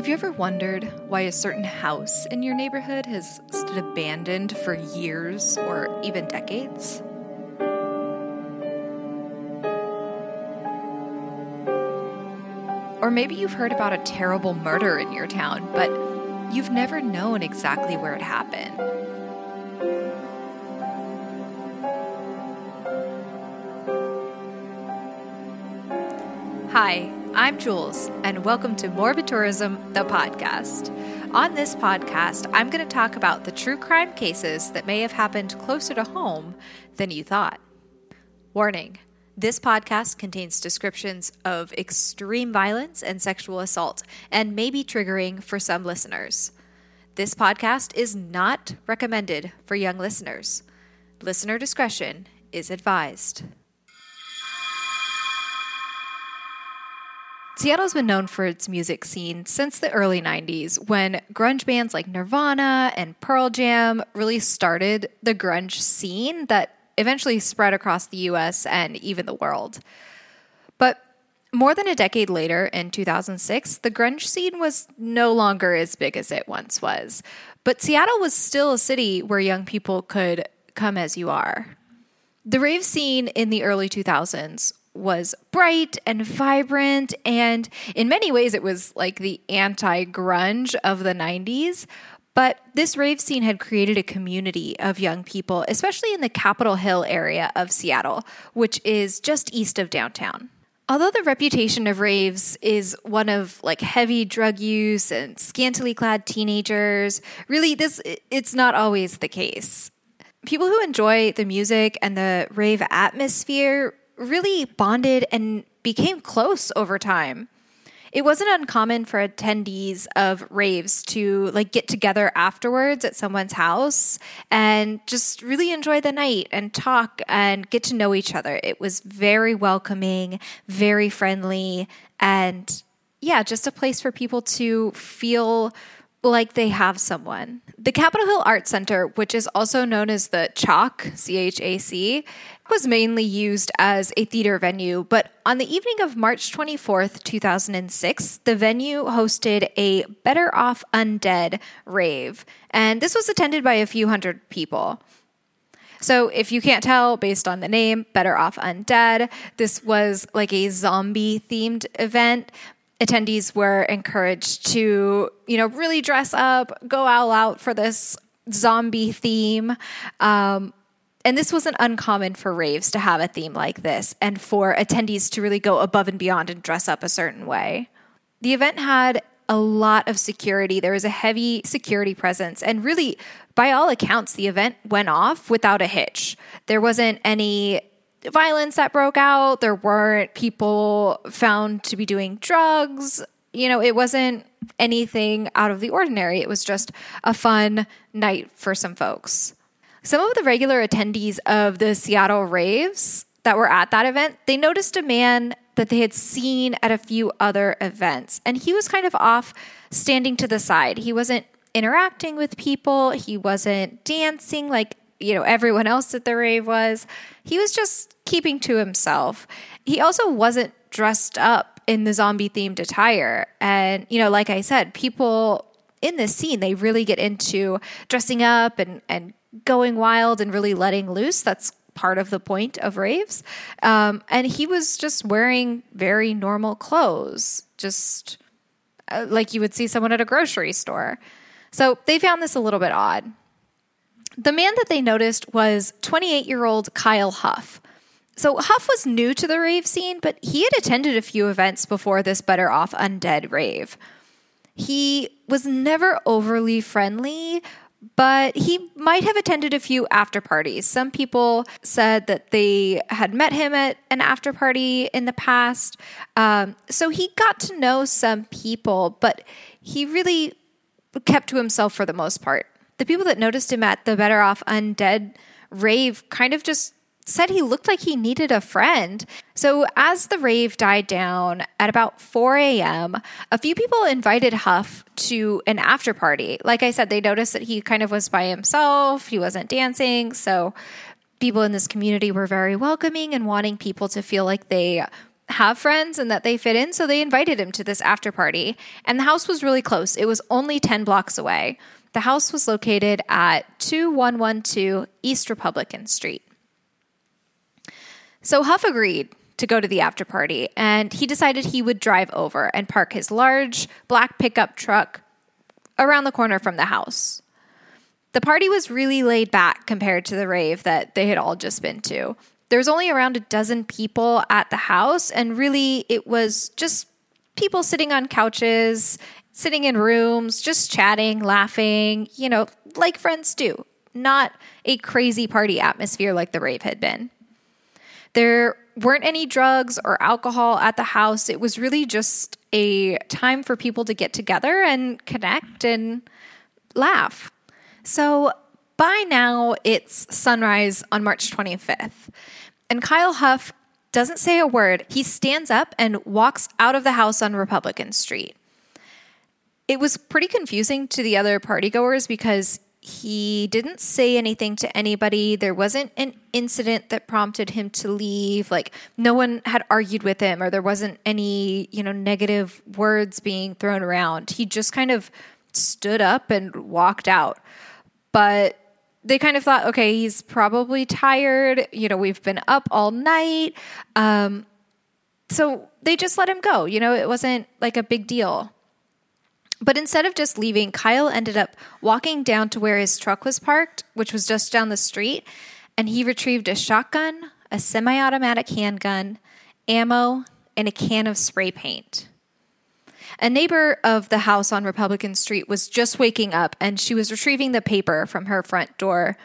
Have you ever wondered why a certain house in your neighborhood has stood abandoned for years or even decades? Or maybe you've heard about a terrible murder in your town, but you've never known exactly where it happened. Hi, I'm Jules, and welcome to Morbid Tourism, the podcast. On this podcast, I'm going to talk about the true crime cases that may have happened closer to home than you thought. Warning this podcast contains descriptions of extreme violence and sexual assault and may be triggering for some listeners. This podcast is not recommended for young listeners. Listener discretion is advised. Seattle's been known for its music scene since the early 90s when grunge bands like Nirvana and Pearl Jam really started the grunge scene that eventually spread across the US and even the world. But more than a decade later, in 2006, the grunge scene was no longer as big as it once was. But Seattle was still a city where young people could come as you are. The rave scene in the early 2000s was bright and vibrant, and in many ways, it was like the anti grunge of the 90s. But this rave scene had created a community of young people, especially in the Capitol Hill area of Seattle, which is just east of downtown. Although the reputation of raves is one of like heavy drug use and scantily clad teenagers, really this it's not always the case. People who enjoy the music and the rave atmosphere really bonded and became close over time it wasn't uncommon for attendees of raves to like get together afterwards at someone's house and just really enjoy the night and talk and get to know each other. It was very welcoming, very friendly, and yeah, just a place for people to feel like they have someone. The Capitol Hill Art Center, which is also known as the CHAC, C H A C, was mainly used as a theater venue, but on the evening of March 24th, 2006, the venue hosted a Better Off Undead rave, and this was attended by a few hundred people. So, if you can't tell based on the name, Better Off Undead, this was like a zombie themed event, attendees were encouraged to, you know, really dress up, go all out for this zombie theme. Um, and this wasn't uncommon for raves to have a theme like this and for attendees to really go above and beyond and dress up a certain way. The event had a lot of security. There was a heavy security presence. And really, by all accounts, the event went off without a hitch. There wasn't any violence that broke out. There weren't people found to be doing drugs. You know, it wasn't anything out of the ordinary. It was just a fun night for some folks. Some of the regular attendees of the Seattle raves that were at that event, they noticed a man that they had seen at a few other events. And he was kind of off standing to the side. He wasn't interacting with people, he wasn't dancing like you know everyone else at the rave was he was just keeping to himself. He also wasn't dressed up in the zombie themed attire. And you know like i said people in this scene they really get into dressing up and and going wild and really letting loose. That's part of the point of raves. Um, and he was just wearing very normal clothes just uh, like you would see someone at a grocery store. So they found this a little bit odd the man that they noticed was 28 year old Kyle Huff. So Huff was new to the rave scene, but he had attended a few events before this Better Off Undead rave. He was never overly friendly, but he might have attended a few after parties. Some people said that they had met him at an after party in the past. Um, so he got to know some people, but he really kept to himself for the most part the people that noticed him at the Better Off Undead rave kind of just said he looked like he needed a friend. So, as the rave died down at about 4 a.m., a few people invited Huff to an after party. Like I said, they noticed that he kind of was by himself, he wasn't dancing. So, people in this community were very welcoming and wanting people to feel like they have friends and that they fit in, so they invited him to this after party. And the house was really close, it was only 10 blocks away. The house was located at 2112 East Republican Street. So Huff agreed to go to the after party, and he decided he would drive over and park his large black pickup truck around the corner from the house. The party was really laid back compared to the rave that they had all just been to. There was only around a dozen people at the house, and really it was just people sitting on couches, sitting in rooms, just chatting, laughing, you know, like friends do. Not a crazy party atmosphere like the rave had been. There weren't any drugs or alcohol at the house. It was really just a time for people to get together and connect and laugh. So by now, it's sunrise on March 25th. And Kyle Huff doesn't say a word. He stands up and walks out of the house on Republican Street. It was pretty confusing to the other partygoers because he didn't say anything to anybody. There wasn't an incident that prompted him to leave. Like no one had argued with him or there wasn't any, you know, negative words being thrown around. He just kind of stood up and walked out. But they kind of thought, okay, he's probably tired. You know, we've been up all night. Um, so they just let him go. You know, it wasn't like a big deal. But instead of just leaving, Kyle ended up walking down to where his truck was parked, which was just down the street, and he retrieved a shotgun, a semi automatic handgun, ammo, and a can of spray paint. A neighbor of the house on Republican Street was just waking up and she was retrieving the paper from her front door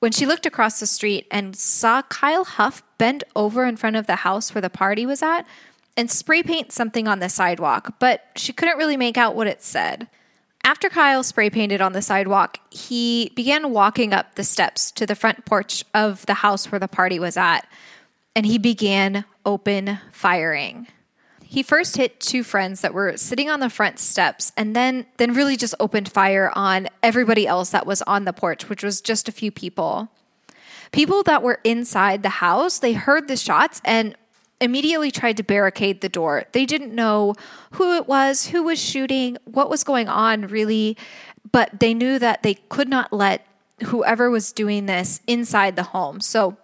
when she looked across the street and saw Kyle Huff bent over in front of the house where the party was at and spray paint something on the sidewalk, but she couldn't really make out what it said. After Kyle spray painted on the sidewalk, he began walking up the steps to the front porch of the house where the party was at, and he began open firing. He first hit two friends that were sitting on the front steps and then then really just opened fire on everybody else that was on the porch, which was just a few people. People that were inside the house, they heard the shots and immediately tried to barricade the door. They didn't know who it was, who was shooting, what was going on really, but they knew that they could not let whoever was doing this inside the home. So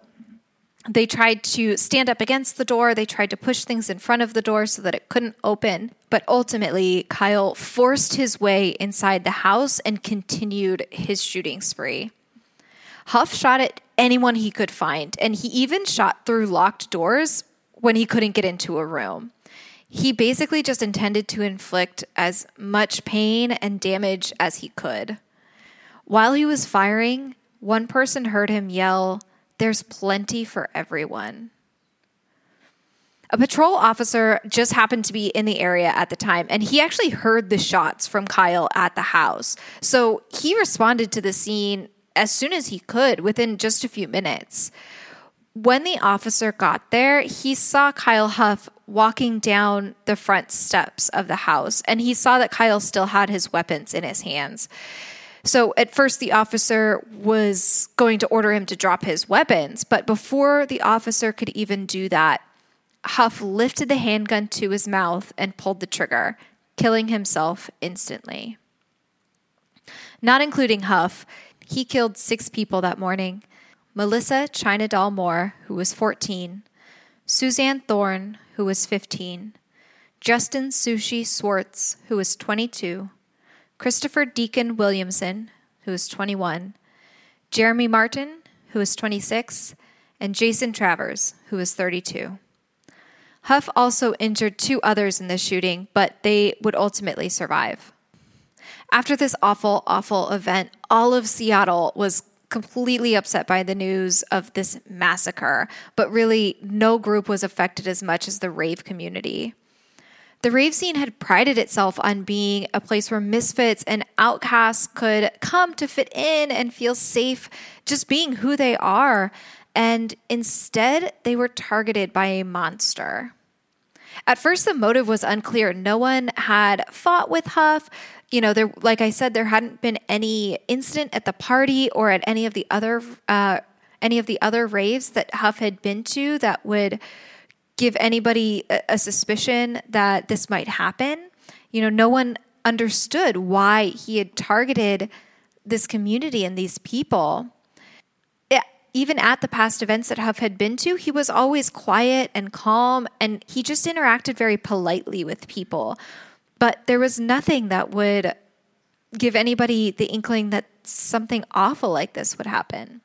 they tried to stand up against the door. They tried to push things in front of the door so that it couldn't open. But ultimately, Kyle forced his way inside the house and continued his shooting spree. Huff shot at anyone he could find, and he even shot through locked doors when he couldn't get into a room. He basically just intended to inflict as much pain and damage as he could. While he was firing, one person heard him yell, There's plenty for everyone. A patrol officer just happened to be in the area at the time, and he actually heard the shots from Kyle at the house. So he responded to the scene as soon as he could within just a few minutes. When the officer got there, he saw Kyle Huff walking down the front steps of the house, and he saw that Kyle still had his weapons in his hands. So at first, the officer was going to order him to drop his weapons, but before the officer could even do that, Huff lifted the handgun to his mouth and pulled the trigger, killing himself instantly. Not including Huff, he killed six people that morning. Melissa China Doll Moore, who was 14, Suzanne Thorne, who was 15, Justin Sushi Schwartz, who was 22, Christopher Deacon Williamson, who was 21, Jeremy Martin, who was 26, and Jason Travers, who was 32. Huff also injured two others in the shooting, but they would ultimately survive. After this awful, awful event, all of Seattle was completely upset by the news of this massacre, but really no group was affected as much as the rave community. The rave scene had prided itself on being a place where misfits and outcasts could come to fit in and feel safe just being who they are. And instead, they were targeted by a monster. At first, the motive was unclear. No one had fought with Huff you know, there, like I said, there hadn't been any incident at the party or at any of the other, uh, any of the other raves that Huff had been to that would give anybody a, a suspicion that this might happen. You know, no one understood why he had targeted this community and these people. Even at the past events that Huff had been to, he was always quiet and calm, and he just interacted very politely with people. But there was nothing that would give anybody the inkling that something awful like this would happen.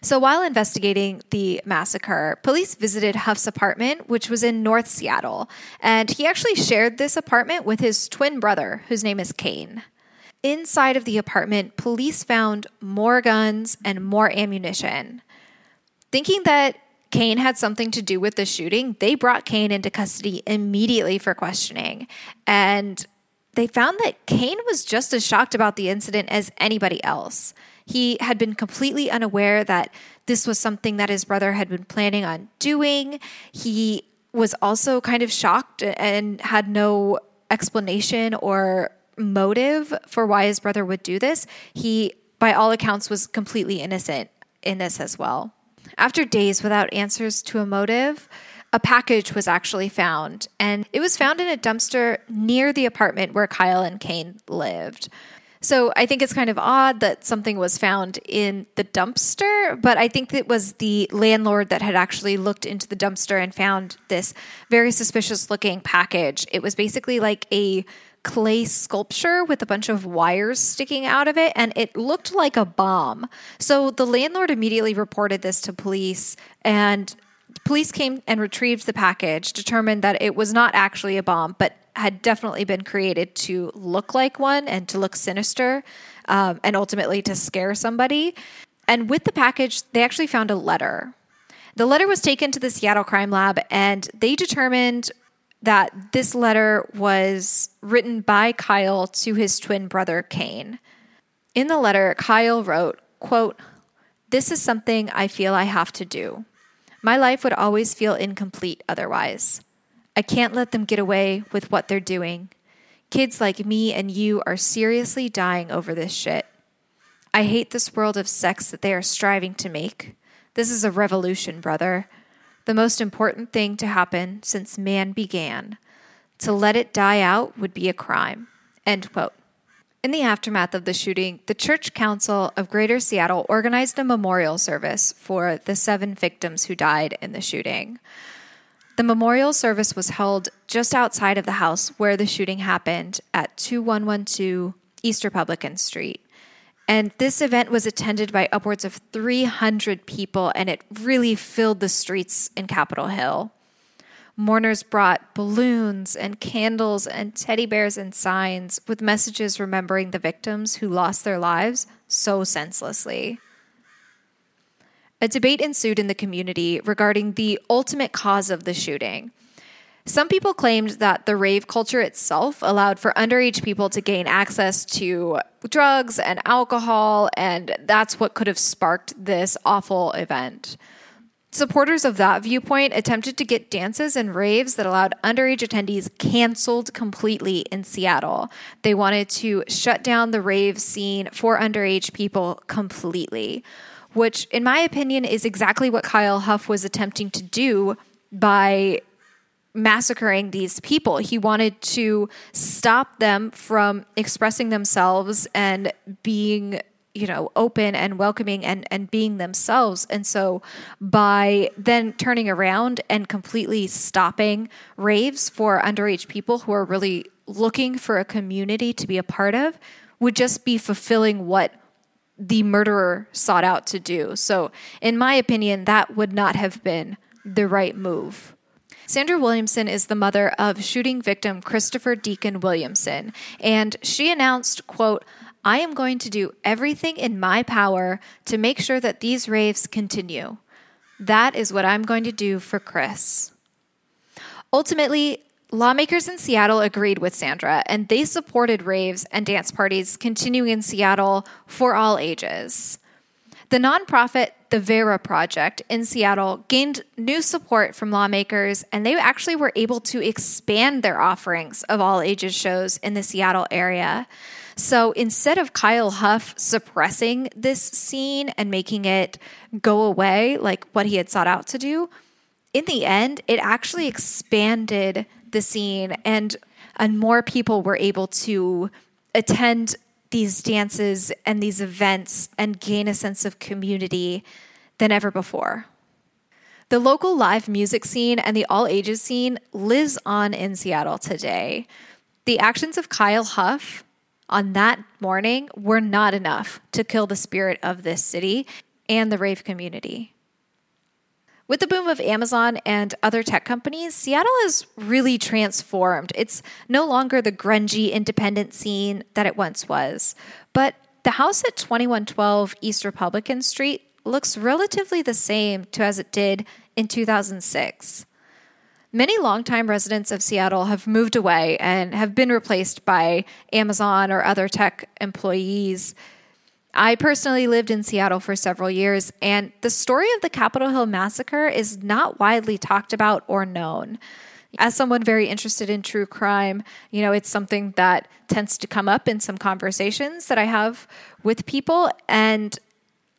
So while investigating the massacre, police visited Huff's apartment, which was in North Seattle, and he actually shared this apartment with his twin brother, whose name is Kane. Inside of the apartment, police found more guns and more ammunition. Thinking that Kane had something to do with the shooting, they brought Kane into custody immediately for questioning. And they found that Kane was just as shocked about the incident as anybody else. He had been completely unaware that this was something that his brother had been planning on doing. He was also kind of shocked and had no explanation or motive for why his brother would do this. He, by all accounts, was completely innocent in this as well. After days without answers to a motive, a package was actually found, and it was found in a dumpster near the apartment where Kyle and Kane lived. So I think it's kind of odd that something was found in the dumpster, but I think it was the landlord that had actually looked into the dumpster and found this very suspicious looking package. It was basically like a clay sculpture with a bunch of wires sticking out of it, and it looked like a bomb. So the landlord immediately reported this to police, and police came and retrieved the package, determined that it was not actually a bomb, but had definitely been created to look like one and to look sinister um, and ultimately to scare somebody. And with the package, they actually found a letter. The letter was taken to the Seattle Crime Lab, and they determined that this letter was written by Kyle to his twin brother, Kane. In the letter, Kyle wrote, quote, This is something I feel I have to do. My life would always feel incomplete otherwise. I can't let them get away with what they're doing. Kids like me and you are seriously dying over this shit. I hate this world of sex that they are striving to make. This is a revolution, brother. The most important thing to happen since man began. To let it die out would be a crime. End quote. In the aftermath of the shooting, the Church Council of Greater Seattle organized a memorial service for the seven victims who died in the shooting. The memorial service was held just outside of the house where the shooting happened at 2112 East Republican Street. And this event was attended by upwards of 300 people, and it really filled the streets in Capitol Hill. Mourners brought balloons and candles and teddy bears and signs with messages remembering the victims who lost their lives so senselessly. A debate ensued in the community regarding the ultimate cause of the shooting. Some people claimed that the rave culture itself allowed for underage people to gain access to drugs and alcohol, and that's what could have sparked this awful event. Supporters of that viewpoint attempted to get dances and raves that allowed underage attendees canceled completely in Seattle. They wanted to shut down the rave scene for underage people completely which, in my opinion, is exactly what Kyle Huff was attempting to do by massacring these people. He wanted to stop them from expressing themselves and being you know open and welcoming and and being themselves and so by then turning around and completely stopping raves for underage people who are really looking for a community to be a part of would just be fulfilling what the murderer sought out to do. So, in my opinion, that would not have been the right move. Sandra Williamson is the mother of shooting victim Christopher Deacon Williamson, and she announced, quote, I am going to do everything in my power to make sure that these raves continue. That is what I'm going to do for Chris. Ultimately, Lawmakers in Seattle agreed with Sandra, and they supported raves and dance parties continuing in Seattle for all ages. The nonprofit The Vera Project in Seattle gained new support from lawmakers, and they actually were able to expand their offerings of all ages shows in the Seattle area. So instead of Kyle Huff suppressing this scene and making it go away like what he had sought out to do, in the end, it actually expanded the scene and and more people were able to attend these dances and these events and gain a sense of community than ever before. The local live music scene and the all ages scene lives on in Seattle today. The actions of Kyle Huff on that morning were not enough to kill the spirit of this city and the rave community. With the boom of Amazon and other tech companies, Seattle has really transformed. It's no longer the grungy independent scene that it once was. But the house at 2112 East Republican Street looks relatively the same to as it did in 2006. Many longtime residents of Seattle have moved away and have been replaced by Amazon or other tech employees I personally lived in Seattle for several years, and the story of the Capitol Hill Massacre is not widely talked about or known. As someone very interested in true crime, you know, it's something that tends to come up in some conversations that I have with people. And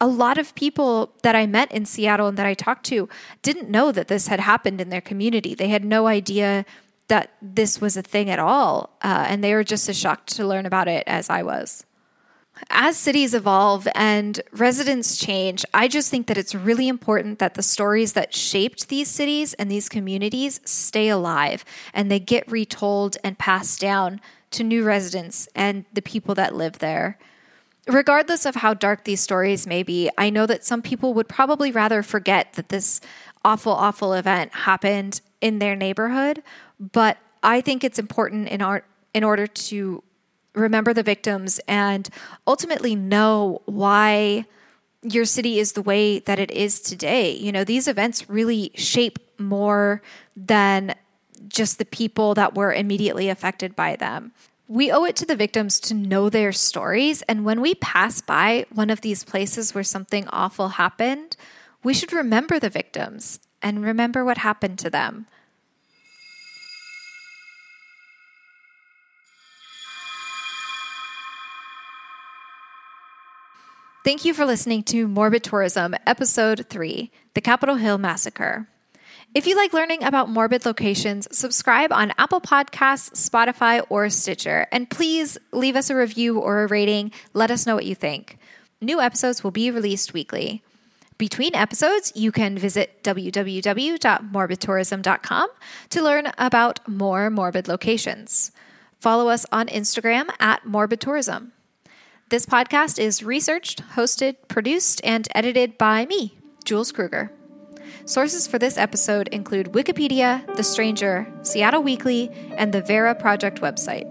a lot of people that I met in Seattle and that I talked to didn't know that this had happened in their community. They had no idea that this was a thing at all. Uh, and they were just as shocked to learn about it as I was as cities evolve and residents change, I just think that it's really important that the stories that shaped these cities and these communities stay alive and they get retold and passed down to new residents and the people that live there. Regardless of how dark these stories may be, I know that some people would probably rather forget that this awful, awful event happened in their neighborhood. But I think it's important in our in order to remember the victims and ultimately know why your city is the way that it is today. You know, these events really shape more than just the people that were immediately affected by them. We owe it to the victims to know their stories. And when we pass by one of these places where something awful happened, we should remember the victims and remember what happened to them. Thank you for listening to Morbid Tourism, Episode 3 The Capitol Hill Massacre. If you like learning about morbid locations, subscribe on Apple Podcasts, Spotify, or Stitcher. And please leave us a review or a rating. Let us know what you think. New episodes will be released weekly. Between episodes, you can visit www.morbidtourism.com to learn about more morbid locations. Follow us on Instagram at Morbid Tourism. This podcast is researched, hosted, produced, and edited by me, Jules Kruger. Sources for this episode include Wikipedia, The Stranger, Seattle Weekly, and the Vera Project website.